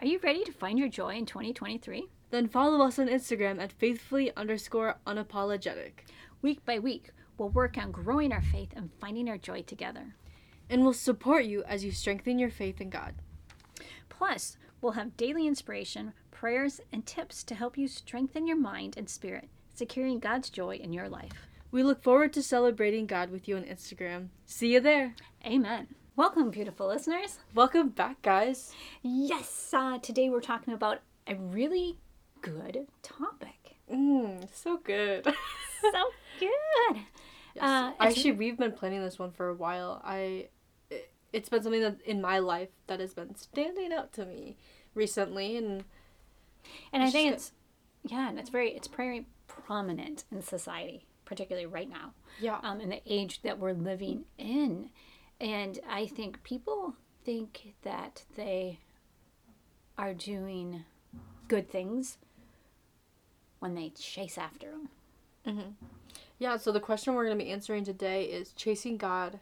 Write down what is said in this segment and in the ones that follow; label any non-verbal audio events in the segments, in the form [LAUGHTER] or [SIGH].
Are you ready to find your joy in 2023? Then follow us on Instagram at faithfully underscore unapologetic. Week by week, we'll work on growing our faith and finding our joy together. And we'll support you as you strengthen your faith in God. Plus, we'll have daily inspiration, prayers, and tips to help you strengthen your mind and spirit, securing God's joy in your life. We look forward to celebrating God with you on Instagram. See you there. Amen. Welcome, beautiful listeners. Welcome back, guys. Yes, uh, today we're talking about a really good topic. Mmm, so good. [LAUGHS] so good. Yes. Uh, Actually, we've been planning this one for a while. I, it- it's been something that in my life that has been standing out to me recently, and And I think it's yeah, and it's very it's very prominent in society, particularly right now, yeah, um, in the age that we're living in. And I think people think that they are doing good things when they chase after them. Mm-hmm. yeah. So the question we're gonna be answering today is chasing God,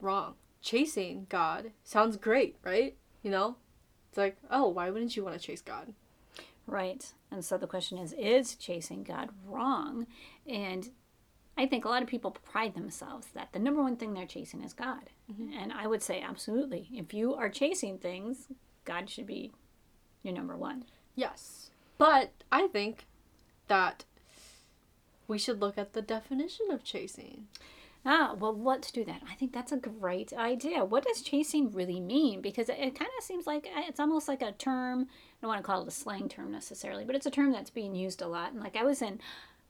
wrong. Chasing God sounds great, right? You know, it's like, oh, why wouldn't you want to chase God? Right. And so the question is is chasing God wrong? And I think a lot of people pride themselves that the number one thing they're chasing is God. And I would say absolutely. If you are chasing things, God should be your number one. Yes, but I think that we should look at the definition of chasing. Ah, well, let's do that. I think that's a great idea. What does chasing really mean? Because it, kind of seems like uh, it's almost like a term. I don't want to call it a slang term necessarily, but it's a term that's being used a lot. And like I was in,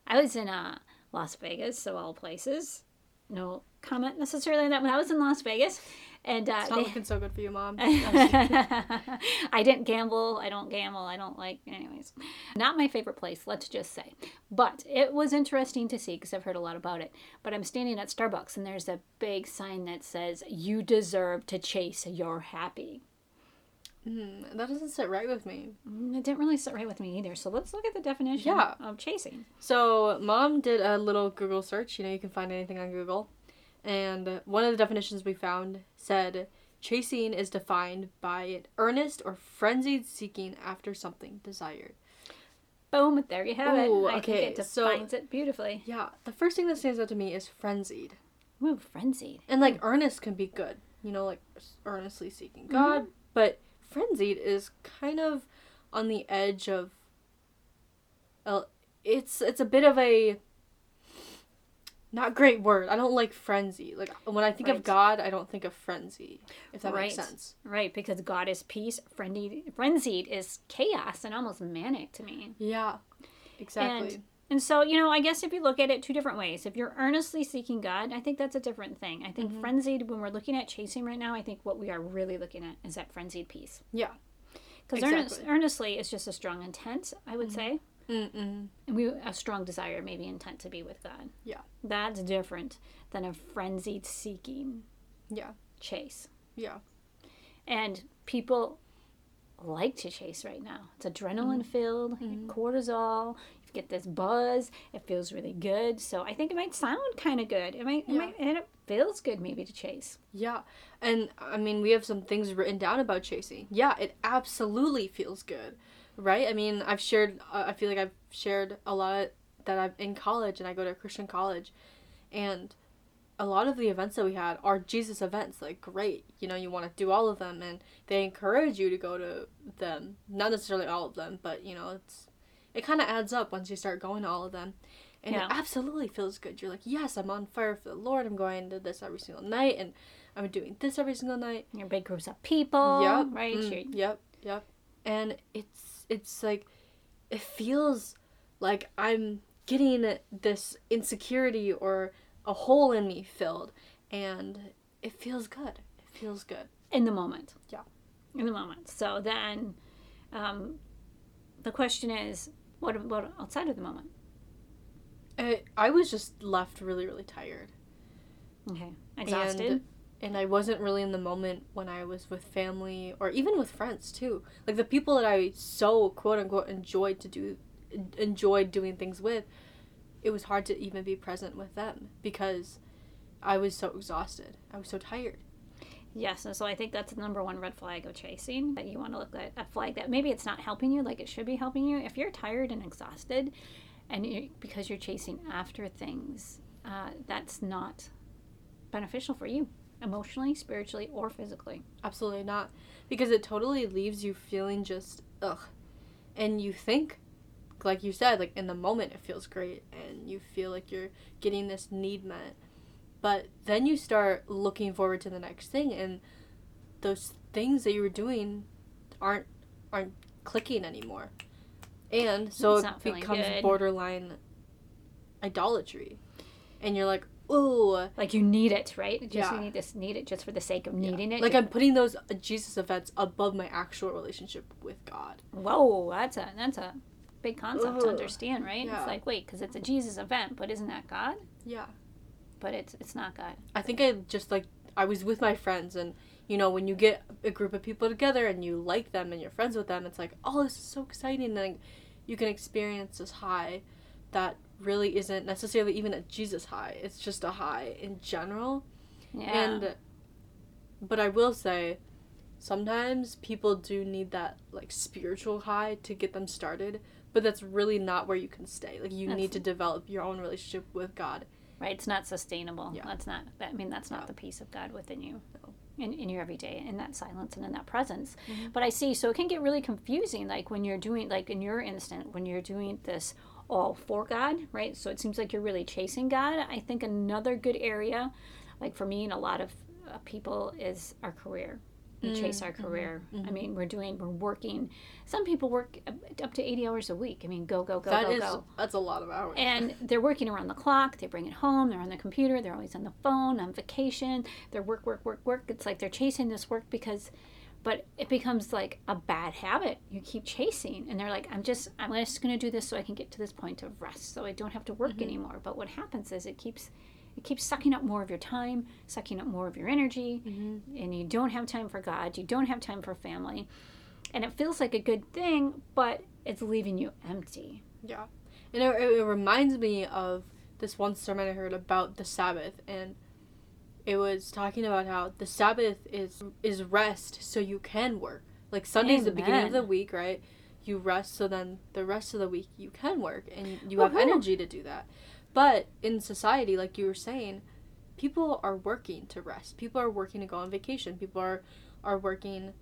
I was in uh, Las Vegas, so all places. No comment necessarily on that, When I was in Las Vegas, and uh, It's not they- looking so good for you, mom. [LAUGHS] I didn't gamble. I don't gamble. I don't like, anyways. Not my favorite place, let's just say. But it was interesting to see because I've heard a lot about it. But I'm standing at Starbucks and there's a big sign that says, You deserve to chase your happy. Mm, that doesn't sit right with me. Mm, It didn't really sit right with me either. So let's look at the definition Yeah. of chasing. So, mom did a little Google search. You know, you can find anything on Google. And one of the definitions we found said chasing is defined by an earnest or frenzied seeking after something desired. Boom, there you have Ooh, it. I okay, think it so- defines it beautifully. Yeah, the first thing that stands out to me is frenzied. Ooh, frenzied. And like earnest can be good, you know, like earnestly seeking God. But frenzied is kind of on the edge of. Uh, it's it's a bit of a. Not great word. I don't like frenzy. Like when I think Right. of God, I don't think of frenzy. If that Right. makes sense. Right, because God is peace, frenzied, frenzied is chaos and almost manic to me. Yeah, exactly. And and so, you know, I guess if you look at it two different ways, if you're earnestly seeking God, I think that's a different thing. I Mm-hmm. think frenzied, when we're looking at chasing right now, I think what we are really looking at is that frenzied peace. yeah. Because Exactly. Mm-hmm. earnestly is just a strong intent, I would say, Mm-mm. and we a strong desire, maybe intent to be with God. Yeah. That's different than a frenzied seeking Yeah. chase. Yeah. And people like to chase right now. It's adrenaline Mm-hmm. filled, cortisol. Get this buzz. It feels really good. So I think it might sound kind of good. It might, it Yeah. might, and it feels good maybe to chase. Yeah. And I mean, we have some things written down about chasing. Yeah, it absolutely feels good. Right? I mean, I've shared uh, I feel like I've shared a lot that I'm in college and I go to a Christian college and a lot of the events that we had are Jesus events. Like great, you know, you want to do all of them and they encourage you to go to them. Not necessarily all of them, but you know, it's it kind of adds up once you start going to all of them. And Yeah. it absolutely feels good. You're like, yes, I'm on fire for the Lord. I'm going to this every single night, and I'm doing this every single night. Your big groups of people, yep. right? mm, yep. Yep. And it's it's like it feels like I'm getting this insecurity or a hole in me filled, and it feels good. It feels good. in the moment. Yeah. In the moment. So then, um, the question is, what about outside of the moment? I, I was just left really really tired. Okay, exhausted. And, and I wasn't really in the moment when I was with family or even with friends too. Like the people that I so quote unquote enjoyed to do enjoyed doing things with, it was hard to even be present with them because I was so exhausted. I was so tired. Yes, and so I think that's the number one red flag of chasing. That you want to look at a flag that maybe it's not helping you like it should be helping you. If you're tired and exhausted, and you because you're chasing after things, uh, that's not beneficial for you emotionally, spiritually, or physically. Absolutely not. Because it totally leaves you feeling just ugh. And you think, like you said, like in the moment it feels great and you feel like you're getting this need met. But then you start looking forward to the next thing and those things that you were doing aren't aren't clicking anymore. And so it becomes good. borderline idolatry. And you're like, ooh, Like you need it, right? Just Yeah. you need this need it just for the sake of Yeah. needing it. Like I'm putting those uh, Jesus events above my actual relationship with God. Whoa, that's a that's a big concept to understand, right? Yeah. It's like wait, because it's a Jesus event, but isn't that God? Yeah. But it's it's not God. I think I just like I was with my friends and you know when you get a group of people together and you like them and you're friends with them it's like oh this is so exciting and like, you can experience this high that really isn't necessarily even a Jesus high it's just a high in general Yeah. and but I will say sometimes people do need that like spiritual high to get them started but that's really not where you can stay like you That's- need to develop your own relationship with God right, it's not sustainable. Yeah. That's not. That, I mean, that's not No. the peace of God within you. No. In, in your everyday, in that silence and in that presence. Mhm. But I see, so it can get really confusing, like when you're doing, like in your instant, when you're doing this all for God, right? So it seems like you're really chasing God. I think another good area, like for me and a lot of uh, people, is our career. We chase mm, our mm-hmm, career. I mm-hmm. mean, we're doing, we're working. Some people work up- to 80 hours a week. I mean, go, go, go, That go, is go. that's a lot of hours And [LAUGHS] they're working around the clock. They bring it home. They're on the computer. They're always on the phone, on vacation. They're work, work, work, work. It's like they're chasing this work because, but it becomes like a bad habit. You keep chasing, and they're like, I'm just, I'm just going to do this so I can get to this point of rest, so I don't have to work mm-hmm. anymore. But what happens is it keeps, it keeps sucking up more of your time, sucking up more of your energy, mm-hmm. and you don't have time for God. You don't have time for family, and it feels like a good thing, but it's leaving you empty. Yeah. And it, it reminds me of this one sermon I heard about the Sabbath and it was talking about how the Sabbath is is rest so you can work. Like Sunday's the beginning of the week, right? You rest so then the rest of the week you can work and you have energy to do that. But in society, like you were saying, people are working to rest. People are working to go on vacation. People are are working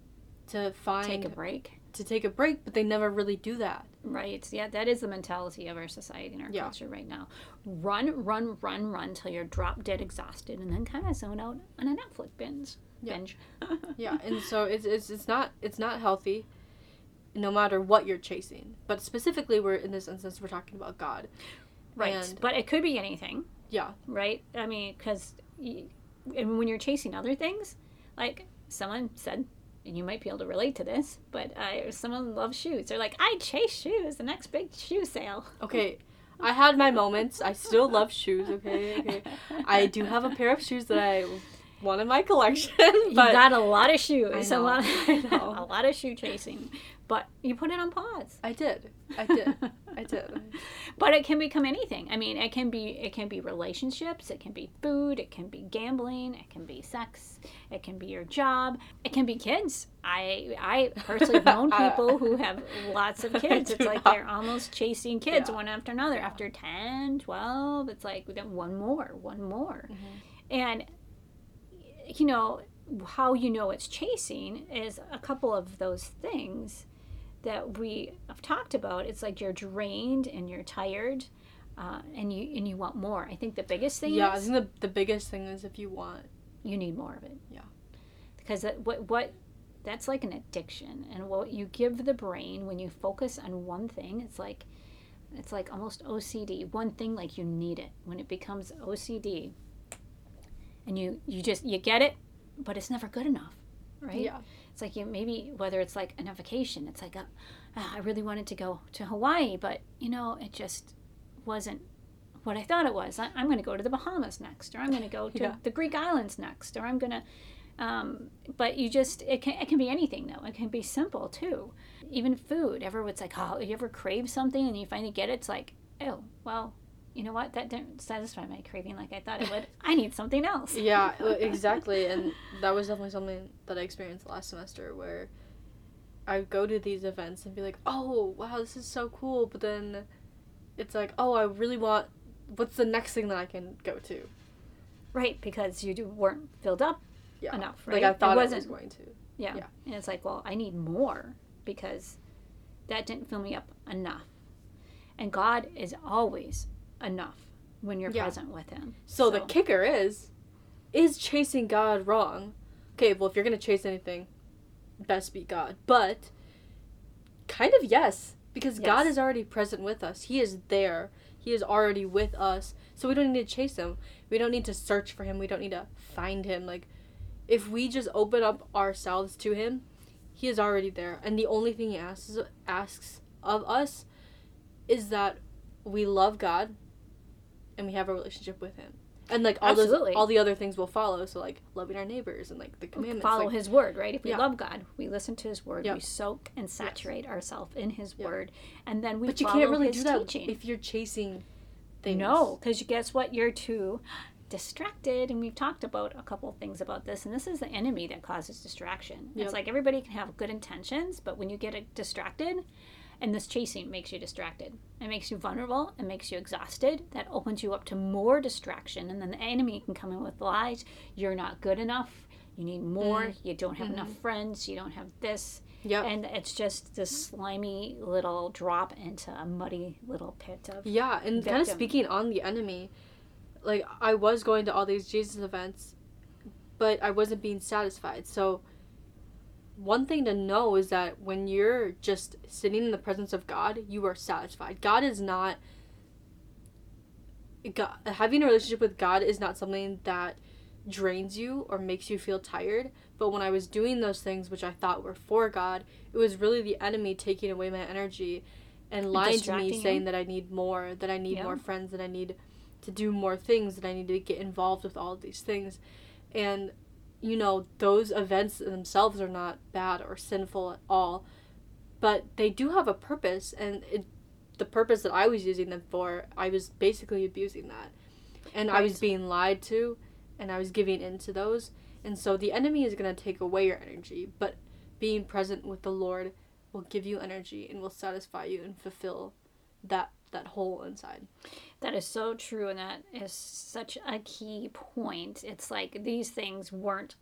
to find Take a break. to take a break, but they never really do that. Right. Yeah, that is the mentality of our society and our Yeah. culture right now. Run, run, run, run till you're drop dead exhausted and then kind of zone out on a Netflix binge. Yeah. Binge. [LAUGHS] yeah and [LAUGHS] so it's, it's it's not it's not healthy no matter what you're chasing but specifically we're in this instance we're talking about god right. And- but it could be anything, yeah right? I mean, because and when you're chasing other things, like someone said, and you might be able to relate to this, but uh, someone loves shoes. They're like, I chase shoes, the next big shoe sale. okay i had my moments i still love shoes okay okay i do have a pair of shoes that i want in my collection You but got a lot of shoes, I a know, lot, I know. [LAUGHS] a lot of shoe chasing, but you put it on pause. i did. I did. I did. [LAUGHS] But it can become anything. I mean it can be it can be relationships it can be food it can be gambling it can be sex it can be your job it can be kids. I i personally have known [LAUGHS] people who have lots of [LAUGHS] kids. It's like not. they're almost chasing kids Yeah. one after another. After 10 12 it's like one more one more. Mm-hmm. and you know how you know it's chasing is a couple of those things that we have talked about. It's like you're drained and you're tired, uh, and you and you want more. I think the biggest thing yeah i is think the, the biggest thing is if you want you need more of it. Yeah. Because that, what what that's like an addiction, and what you give the brain when you focus on one thing, it's like it's like almost OCD. One thing like you need it. When it becomes OCD, and you you just you get it, but it's never good enough, right? yeah It's like you maybe whether it's like an vacation. It's like uh, ah, I really wanted to go to Hawaii, but you know it just wasn't what I thought it was. I, I'm going to go to the Bahamas next, or I'm going to go to [LAUGHS] Yeah. the Greek islands next, or I'm going to. Um, but you just it can it can be anything though. It can be simple too. Even food. Ever it's like oh you ever crave something and you finally get it. It's like oh well you know what? That didn't satisfy my craving like I thought it would. I need something else. Yeah, [LAUGHS] exactly. And that was definitely something that I experienced last semester where I would go to these events and be like, oh, wow, this is so cool. But then it's like, oh, I really want, what's the next thing that I can go to? Right, because you do, weren't filled up Yeah. enough, right? Like I thought it I wasn't. was going to. yeah. yeah. And it's like, well, I need more because that didn't fill me up enough. And God is always enough when you're Yeah. present with Him. So, the kicker is, is chasing God wrong? Okay, well, if you're going to chase anything, best be God. But kind of yes, because God is already present with us. He is there. He is already with us. So we don't need to chase him. We don't need to search for him. We don't need to find him. Like if we just open up ourselves to him, he is already there. And the only thing he asks asks of us is that we love God and we have a relationship with him. And like all Absolutely. those all the other things will follow. So like loving our neighbors and like the commandments. follow like, His word, right? If we Yeah. love God, we listen to His word, Yeah. we soak and saturate ourselves in His Yeah. word, and then we But you can't really do that teaching. if you're chasing things. No, because guess what? You're too distracted, and we've talked about a couple of things about this. And this is the enemy that causes distraction. Yep. It's like everybody can have good intentions, but when you get distracted, and this chasing makes you distracted, it makes you vulnerable, it makes you exhausted. That opens you up to more distraction, and then the enemy can come in with lies. You're not good enough. You need more. Mm. You don't have Mm-hmm. enough friends. You don't have this. Yep. And it's just this slimy little drop into a muddy little pit of Yeah, and kind of speaking on the enemy, like I was going to all these Jesus events, but I wasn't being satisfied. So one thing to know is that when you're just sitting in the presence of God, you are satisfied. God is not God, having a relationship with God is not something that drains you or makes you feel tired. But when I was doing those things which I thought were for God, it was really the enemy taking away my energy and lying to me you? saying that I need more, that I need Yeah. more friends, that I need to do more things, that I need to get involved with all of these things. And you know, those events themselves are not bad or sinful at all, but they do have a purpose and it the purpose that I was using them for, I was basically abusing that. And I was being lied to and I was giving into those. And so the enemy is going to take away your energy, but being present with the Lord will give you energy and will satisfy you and fulfill that that hole inside. That is so true, and that is such a key point. It's like these things weren't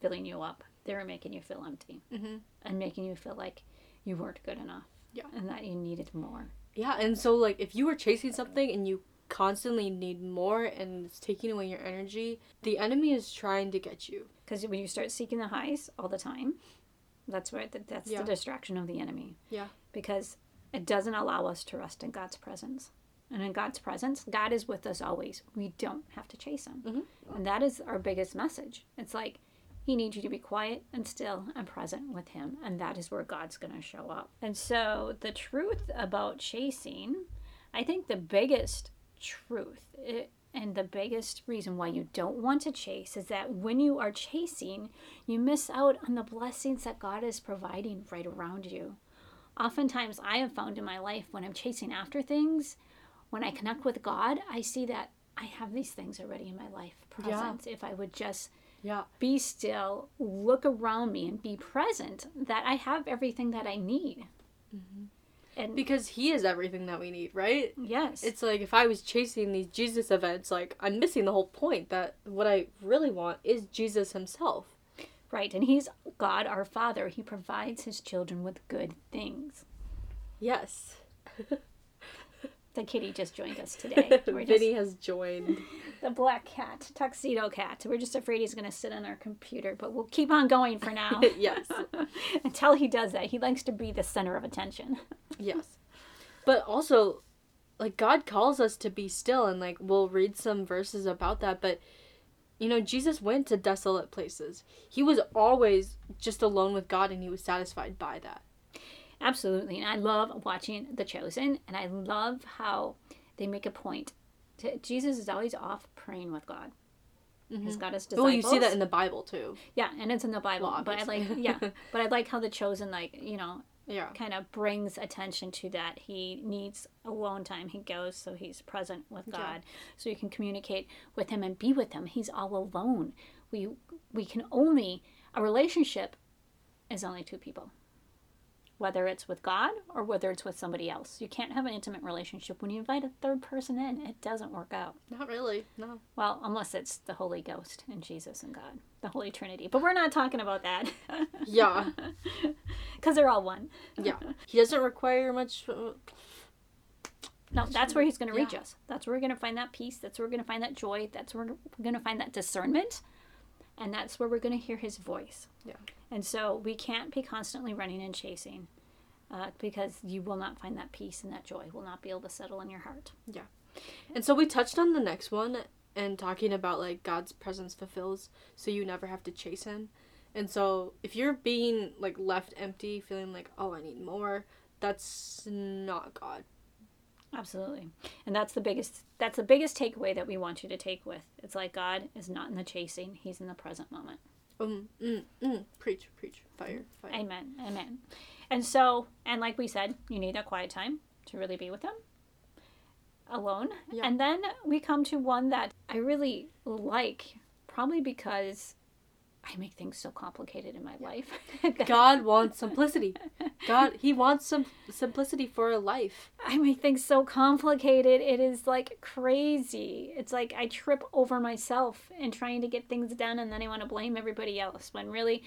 filling you up; they were making you feel empty Mm-hmm. and making you feel like you weren't good enough. Yeah. and that you needed more. Yeah, and so like if you were chasing something and you constantly need more and it's taking away your energy, the enemy is trying to get you. Because when you start seeking the highs all the time, that's where the, that's Yeah. the distraction of the enemy. Yeah. because it doesn't allow us to rest in God's presence. And in God's presence, God is with us always. We don't have to chase Him. Mhm. And that is our biggest message. It's like He needs you to be quiet and still and present with Him. And that is where God's going to show up. And so, the truth about chasing, I think the biggest truth it, and the biggest reason why you don't want to chase is that when you are chasing, you miss out on the blessings that God is providing right around you oftentimes I have found in my life when I'm chasing after things, when I connect with God, I see that I have these things already in my life present. If I would just Yeah. be still, look around me, and be present, that I have everything that I need. Mm-hmm. And Because he is everything that we need, right? yes, It's like if I was chasing these Jesus events, like I'm missing the whole point that what I really want is Jesus himself. Right. And He's God, our Father. He provides His children with good things. Yes. The kitty just joined us [LAUGHS] today. We're just- Vinny has joined. [LAUGHS] the black cat, tuxedo cat. We're just afraid he's going to sit on our computer, but we'll keep on going for now. [LAUGHS] yes. Until he does that, he likes to be the center of attention. Yes. But also, like, God calls us to be still, and, like, we'll read some verses about that. But, you know, Jesus went to desolate places. He was always just alone with God, and he was satisfied by that. Absolutely. And I love watching The Chosen, and I love how they make a point. To, Jesus is always off praying with God. He's mm-hmm. got his disciples. Well, you see that in the Bible, too. yeah, and it's in the Bible. Well, but I like yeah, [LAUGHS] but I like how The Chosen like you know Yeah. kind of brings attention to that. He needs alone time. He goes so he's present with Yeah. God, so you can communicate with him and be with him. He's all alone. We we can only a relationship is only two people. Whether it's with God or whether it's with somebody else. You can't have an intimate relationship when you invite a third person in. It doesn't work out. Not really. No. Well, unless it's the Holy Ghost and Jesus and God, the Holy Trinity. But we're not talking about that. [LAUGHS] Yeah. [LAUGHS] Because they're all one. Yeah. [LAUGHS] He doesn't require much. Uh, No, that's where he's going to reach Yeah. us. That's where we're going to find that peace. That's where we're going to find that joy. That's where we're going to find that discernment. And that's where we're going to hear his voice. Yeah. And so we can't be constantly running and chasing uh, because you will not find that peace and that joy will not be able to settle in your heart. Yeah. And so we touched on the next one and talking about like God's presence fulfills, so you never have to chase Him. And so if you're being like left empty, feeling like oh I need more, that's not God. Absolutely. And that's the biggest that's the biggest takeaway that we want you to take with. It's like God is not in the chasing, he's in the present moment. Um. Mm, mm, preach. Preach. Fire. Fire. Amen. Amen. And so, and like we said, you need that quiet time to really be with him alone. Yeah. And then we come to one that I really like, probably because I make things so complicated in my life. [LAUGHS] God wants simplicity. God, He wants some simplicity for a life. I make things so complicated. It is like crazy. It's like I trip over myself in trying to get things done and then I want to blame everybody else when really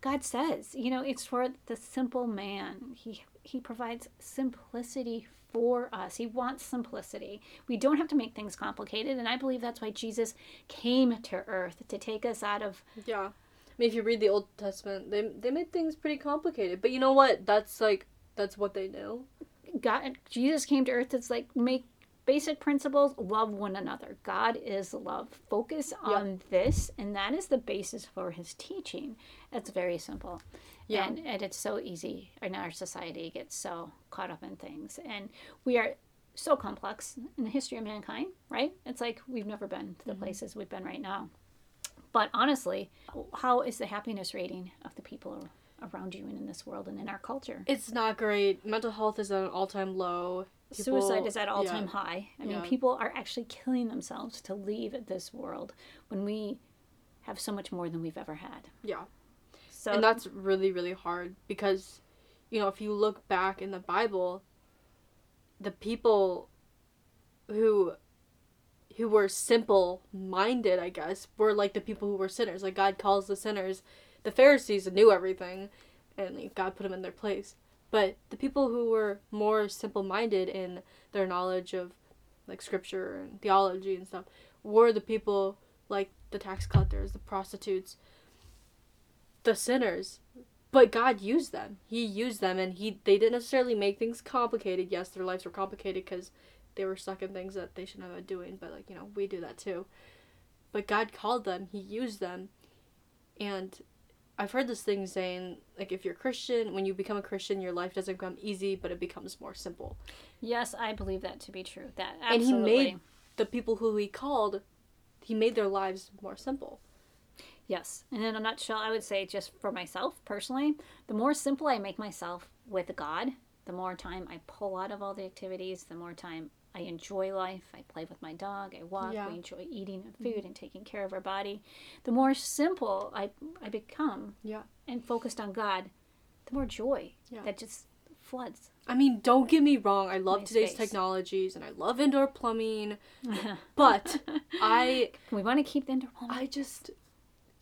God says, you know, it's for the simple man. He he provides simplicity for us. He wants simplicity. We don't have to make things complicated and I believe that's why Jesus came to earth to take us out of Yeah. I mean, if you read the Old Testament, they they made things pretty complicated. But you know what? That's like that's what they knew. God Jesus came to earth it's like make basic principles love one another god is love focus on this and that is the basis for his teaching it's very simple Yeah. and, and it's so easy in our society gets so caught up in things and we are so complex in the history of mankind right it's like we've never been to the mm-hmm. places we've been right now but honestly how is the happiness rating of the people around you and in this world and in our culture It's not great. Mental health is at an all time low. People- Suicide is at all time yeah. high. I mean, Yeah. people are actually killing themselves to leave this world when we have so much more than we've ever had. Yeah. So and that's really really hard because you know if you look back in the bible the people who who were simple minded i guess were like the people who were sinners. Like god calls the sinners the pharisees knew everything and like, god put them in their place. But the people who were more simple minded in their knowledge of like scripture and theology and stuff were the people like the tax collectors the prostitutes the sinners. But god used them. He used them and he they didn't necessarily make things complicated. Yes their lives were complicated because they were stuck in things that they shouldn't have been doing but like you know we do that too. But god called them. He used them. And i've heard this thing saying like if you're christian when you become a christian your life doesn't become easy but it becomes more simple. Yes, I believe that to be true. That And he made- the people who he called he made their lives more simple yes. And in a nutshell, I would say just for myself personally, the more simple I make myself with God, the more time I pull out of all the activities, the more time I enjoy life. I play with my dog. I walk. Yeah. We enjoy eating mm-hmm. food and taking care of our body. The more simple I, I become, yeah and focused on God, the more joy Yeah. that just floods. I mean, don't get me wrong. I love My today's space. technologies and I love indoor plumbing, [LAUGHS] but I we want to keep the indoor plumbing. I just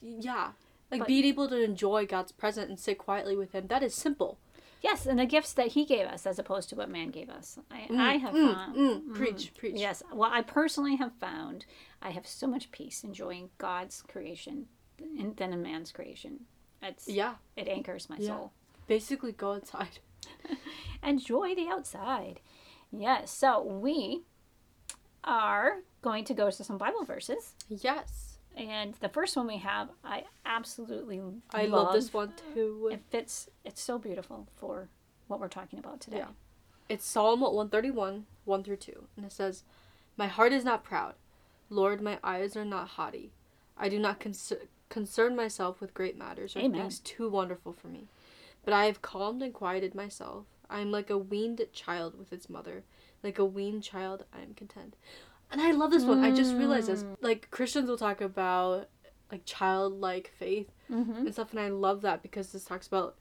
yeah, like But- being able to enjoy God's presence and sit quietly with him. That is simple. Yes, and the gifts that He gave us, as opposed to what man gave us. I, I have Mm, found. mm, preach, preach. Yes, well, I personally have found I have so much peace enjoying God's creation than than in man's creation. It's Yeah. it anchors my Yeah. soul. Basically go outside. [LAUGHS] Enjoy the outside. Yes, so we are going to go to some Bible verses. Yes. And the first one we have, I absolutely I love, this one too. It fits. It's so beautiful for what we're talking about today. Yeah. It's Psalm 131, 1 through 2. And it says, My heart is not proud. Lord, my eyes are not haughty. I do not concer- concern myself with great matters or Amen. things too wonderful for me. but I have calmed and quieted myself. I am like a weaned child with its mother. Like a weaned child, I am content. And I love this one. I just realized this. Like Christians will talk about like childlike faith Mm-hmm. and stuff, and I love that because this talks about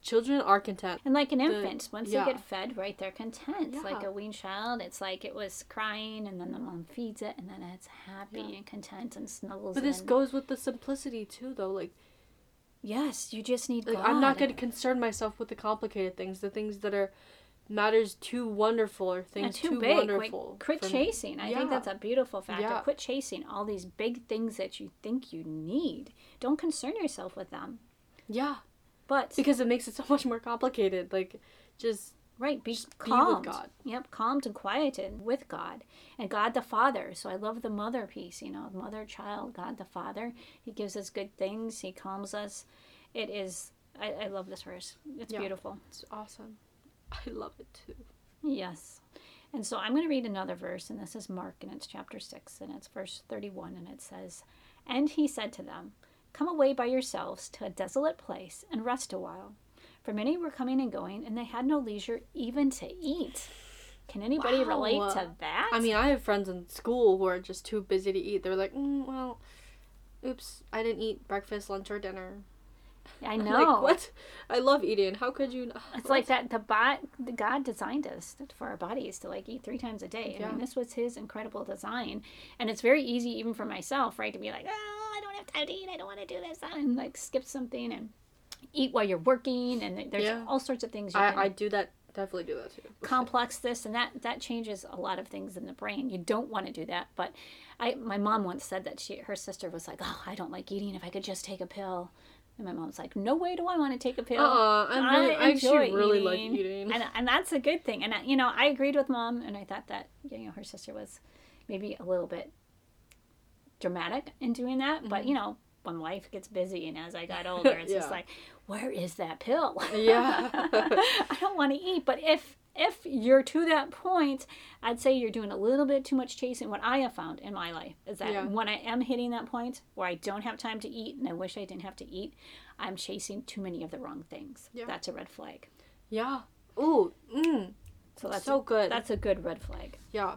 children are content. And like an infant, once yeah. they get fed, right, they're content. It's Like a weaned child, it's like it was crying, and then the mom feeds it, and then it's happy Yeah. and content and snuggles. But this in. goes with the simplicity too, though. Like, Yes, you just need like God. I'm not going to concern myself with the complicated things, the things that are matters too wonderful or Yeah, things too, too, big. wonderful. Like, quit for me. chasing. I Yeah. think that's a beautiful factor. Yeah. Quit chasing all these big things that you think you need. Don't concern yourself with them. Yeah, But because it makes it so much more complicated. Like, just right, be just be with. God. Yep, calmed and quieted with God and God the Father. So I love the mother piece. You know, mother, child, God the Father. He gives us good things. He calms us. It is. I, I love this verse. It's Yeah. beautiful. it's awesome. [LAUGHS] I love it too. Yes. And so I'm going to read another verse, and this is Mark, and it's chapter 6, and it's verse 31, and it says, And he said to them, Come away by yourselves to a desolate place and rest a while. For many were coming and going, and they had no leisure even to eat. Can anybody relate to that? I mean, I have friends in school who are just too busy to eat. They're like, mm, well, oops, I didn't eat breakfast, lunch, or dinner. I [LAUGHS] know. Like, what? I love eating. How could you? Not? It's like that. The bot, the God designed us for our bodies to like eat three times a day. I Yeah. mean, this was His incredible design, and it's very easy even for myself, right, to be like, oh, I don't have time to eat. I don't want to do this, and like skip something and eat while you're working, and there's Yeah. all sorts of things. I, I do that. Definitely do that too. complex this and that that changes a lot of things in the brain you don't want to do that but i my mom once said that she her sister was like oh i don't like eating if i could just take a pill and my mom's like no way do i want to take a pill Uh-uh, I'm really, I, actually enjoy really like eating." eating. and, and that's a good thing and I, you know i agreed with mom and i thought that you know her sister was maybe a little bit dramatic in doing that but you know when life gets busy and as i got [LAUGHS] older it's just Mm-hmm. Like where is that pill Yeah. [LAUGHS] i don't want to eat but if if you're to that point i'd say you're doing a little bit too much chasing what i have found in my life is that Yeah. when i am hitting that point where i don't have time to eat and i wish i didn't have to eat i'm chasing too many of the wrong things Yeah. that's a red flag yeah. Ooh. Mm. so that's so a, good. that's a good red flag yeah.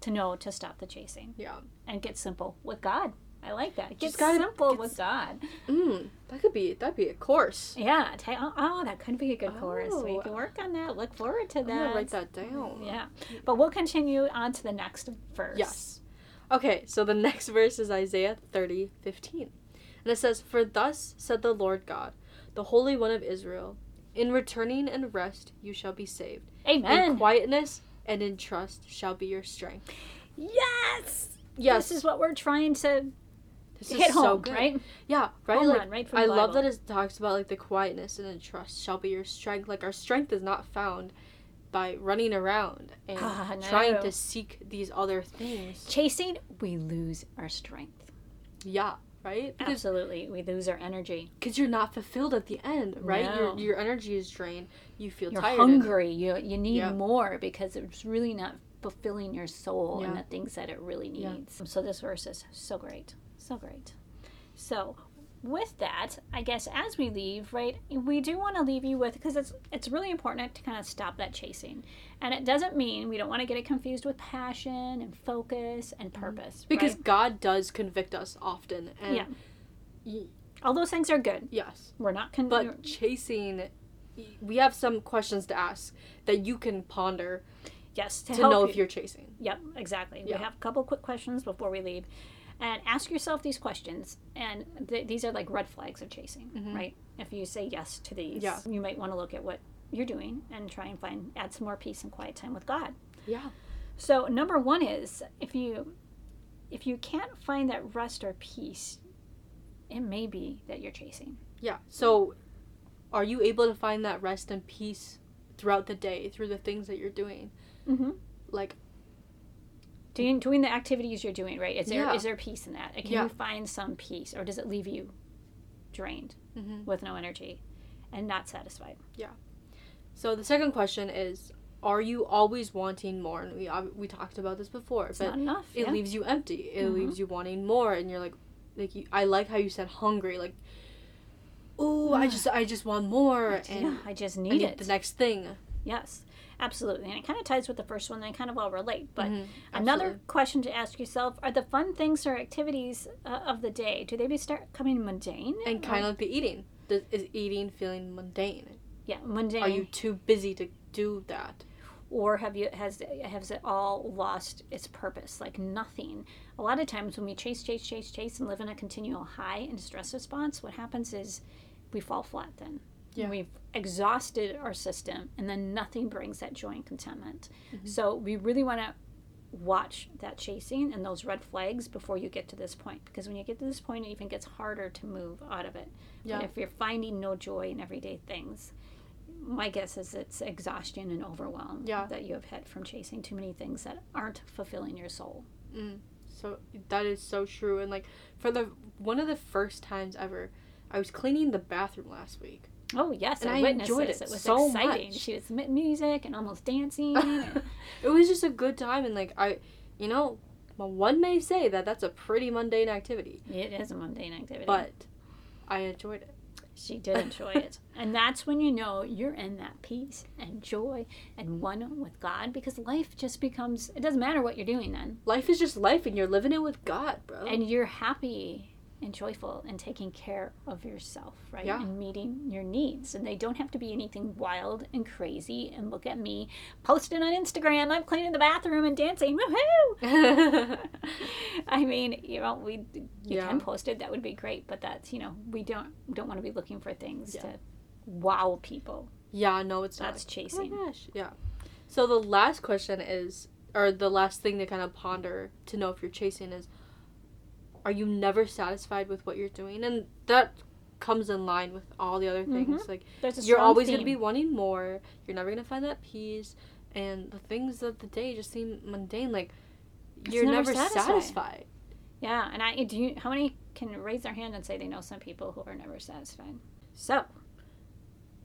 to know to stop the chasing Yeah. and get simple with god i like that get Just gotta- simple with god Mm. That could be. That'd be a course. yeah ta- oh, oh that could be a good course we Oh. can work on that look forward to that write that down. yeah but we'll continue on to the next verse Yes. Okay, so the next verse is Isaiah 30, 15. And it says, For thus said the Lord God, the Holy One of Israel, in returning and rest you shall be saved. amen In quietness and in trust shall be your strength. Yes. Yes. This is what we're trying to This hit is so home, good. right? Yeah, right. Home like, run, right I the love that it talks about like the quietness and in trust shall be your strength. Like our strength is not found by running around and Ah, trying to seek these other things. Chasing, we lose our strength. Yeah, right. Because Absolutely, we lose our energy. because you're not fulfilled at the end, right? No. Your your energy is drained. You feel tired. You're tired. hungry. You you need Yeah. more because it's really not fulfilling your soul and the things that it really Yeah. needs. So this verse is so great, so great. So with that, I guess as we leave, right, we do want to leave you with because it's it's really important to kind of stop that chasing, and it doesn't mean we don't want to get it confused with passion and focus and purpose. Mm-hmm. because right? God does convict us often, and Yeah. y- all those things are good. yes, We're not con- but chasing, we have some questions to ask that you can ponder yes to, to know you. if you're chasing. Yep, exactly. Yeah. We have a couple quick questions before we leave. And ask yourself these questions. And th- these are like red flags of chasing, right? If you say yes to these, Yeah. you might want to look at what you're doing and try and find, add some more peace and quiet time with God. Yeah. So number one is if you, if you can't find that rest or peace, it may be that you're chasing. Yeah. So, are you able to find that rest and peace throughout the day through the things that you're doing? Mm-hmm. Like, Doing, doing the activities you're doing, right? Is there is Yeah. there peace in that? Can Yeah. you find some peace, or does it leave you drained Mhm. with no energy and not satisfied? Yeah so the second question is, are you always wanting more? And we we talked about this before, It's but not enough. it yeah. leaves you empty. It Mhm. leaves you wanting more, and you're like, like you, I like how you said hungry. Like, oh I just I just want more and yeah, I just I need need it. the next thing. Yes, absolutely. And it kind of ties with the first one. They kind of all relate. But Mhm, another question to ask yourself are the fun things or activities uh, of the day, do they be start coming mundane? And kind of like the eating. Does, is eating feeling mundane? Yeah, mundane. Are you too busy to do that? or have you has has it all lost its purpose like nothing a lot of times when we chase chase chase chase and live in a continual high and stress response what happens is we fall flat then Yeah. we've exhausted our system and then nothing brings that joy and contentment Mm-hmm. so we really want to watch that chasing and those red flags before you get to this point because when you get to this point it even gets harder to move out of it Yeah. but if you're finding no joy in everyday things my guess is it's exhaustion and overwhelm Yeah. that you have had from chasing too many things that aren't fulfilling your soul. Mm. So that is so true. And like for the one of the first times ever, I was cleaning the bathroom last week. Oh yes, And I, I enjoyed this. it It was so exciting. much. She was mu- music and almost dancing. and- [LAUGHS] it was just a good time, and like I, you know, well, one may say that that's a pretty mundane activity, it is a mundane activity, but I enjoyed it. she did enjoy it, [LAUGHS] and that's when you know you're in that peace and joy and one with God because life just becomes. It doesn't matter what you're doing then, Life is just life, and you're living it with God, bro. and you're happy and joyful and taking care of yourself, right? Yeah. And meeting your needs. And they don't have to be anything wild and crazy. And look at me posting on Instagram. I'm cleaning the bathroom and dancing. Woohoo! [LAUGHS] I mean, you know, we you Yeah. can post it. That would be great. But that's you know, we don't don't want to be looking for things Yeah. to wow people. yeah, no, it's not That's not. chasing. Oh my gosh, yeah. So the last question is, or the last thing to kind of ponder to know if you're chasing is, are you never satisfied with what you're doing? And that comes in line with all the other things. Like There's a you're always going to be wanting more. You're never going to find that peace, and the things of the day just seem mundane. Like It's you're never never, satisfied. satisfied. Yeah, and I do. You, how many can raise their hand and say they know some people who are never satisfied? So,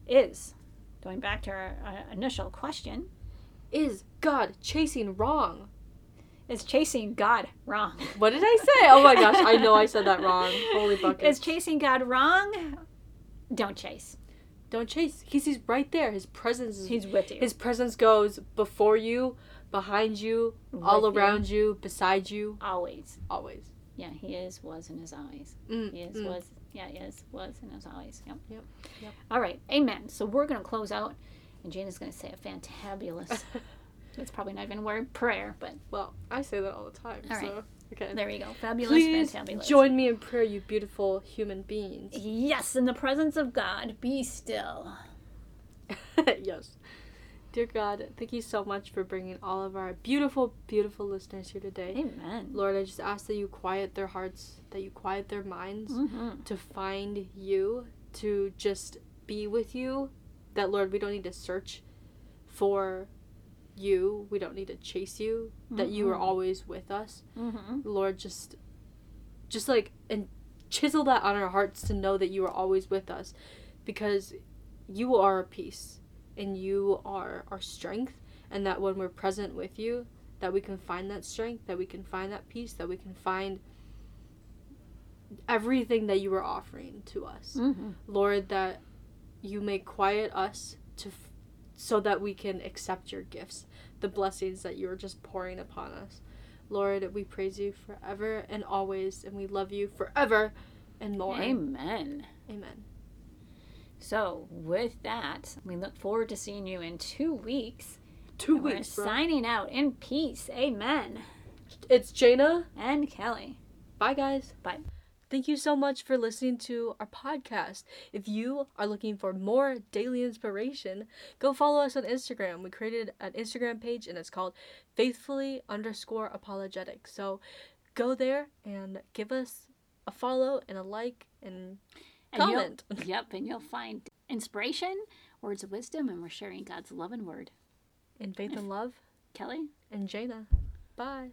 is going back to our uh, initial question: Is God chasing wrong? Is chasing God wrong? [LAUGHS] What did I say? Oh my gosh, I know I said that wrong. Holy [LAUGHS] buckets. Is chasing God wrong? Don't chase. Don't chase. He's, he's right there. His presence is He's with you. His presence goes before you, behind you, all With you. around you, beside you, always. always. Yeah, he is, was, and is always. Mm, He is, mm. was, yeah, is, was, and is always. Yep. Yep, yep. All right. Amen. So we're going to close out, and Jane is going to say a fantabulous. [LAUGHS] it's probably not even a word prayer, but Well, I say that all the time. All so okay. there you go. Fabulous, Please fantabulous. join me in prayer, you beautiful human beings. Yes, in the presence of God, be still. [LAUGHS] yes. Dear God, thank you so much for bringing all of our beautiful, beautiful listeners here today. Amen. Lord, I just ask that you quiet their hearts, that you quiet their minds Mm-hmm. to find you, to just be with you. That, Lord, we don't need to search for you, we don't need to chase you, that you are Mhm. always with us. Mm-hmm. Lord, just, just like, and chisel that on our hearts to know that you are always with us because you are our peace and you are our strength. And that when we're present with you, that we can find that strength, that we can find that peace, that we can find everything that you are offering to us. Mm-hmm. Lord, that you may quiet us to so that we can accept your gifts, the blessings that you are just pouring upon us. Lord, we praise you forever and always, and we love you forever and more. Amen. Amen. So, with that, we look forward to seeing you in two weeks. Two weeks, signing out in peace. Amen. It's Jaina. And Kelly. Bye, guys. Bye. Thank you so much for listening to our podcast. If you are looking for more daily inspiration, go follow us on Instagram. We created an Instagram page and it's called faithfully underscore apologetic. So go there and give us a follow and a like and And comment. [LAUGHS] Yep, and you'll find inspiration, words of wisdom, and we're sharing God's love and word. In faith and love Kelly? and Jaina. Bye.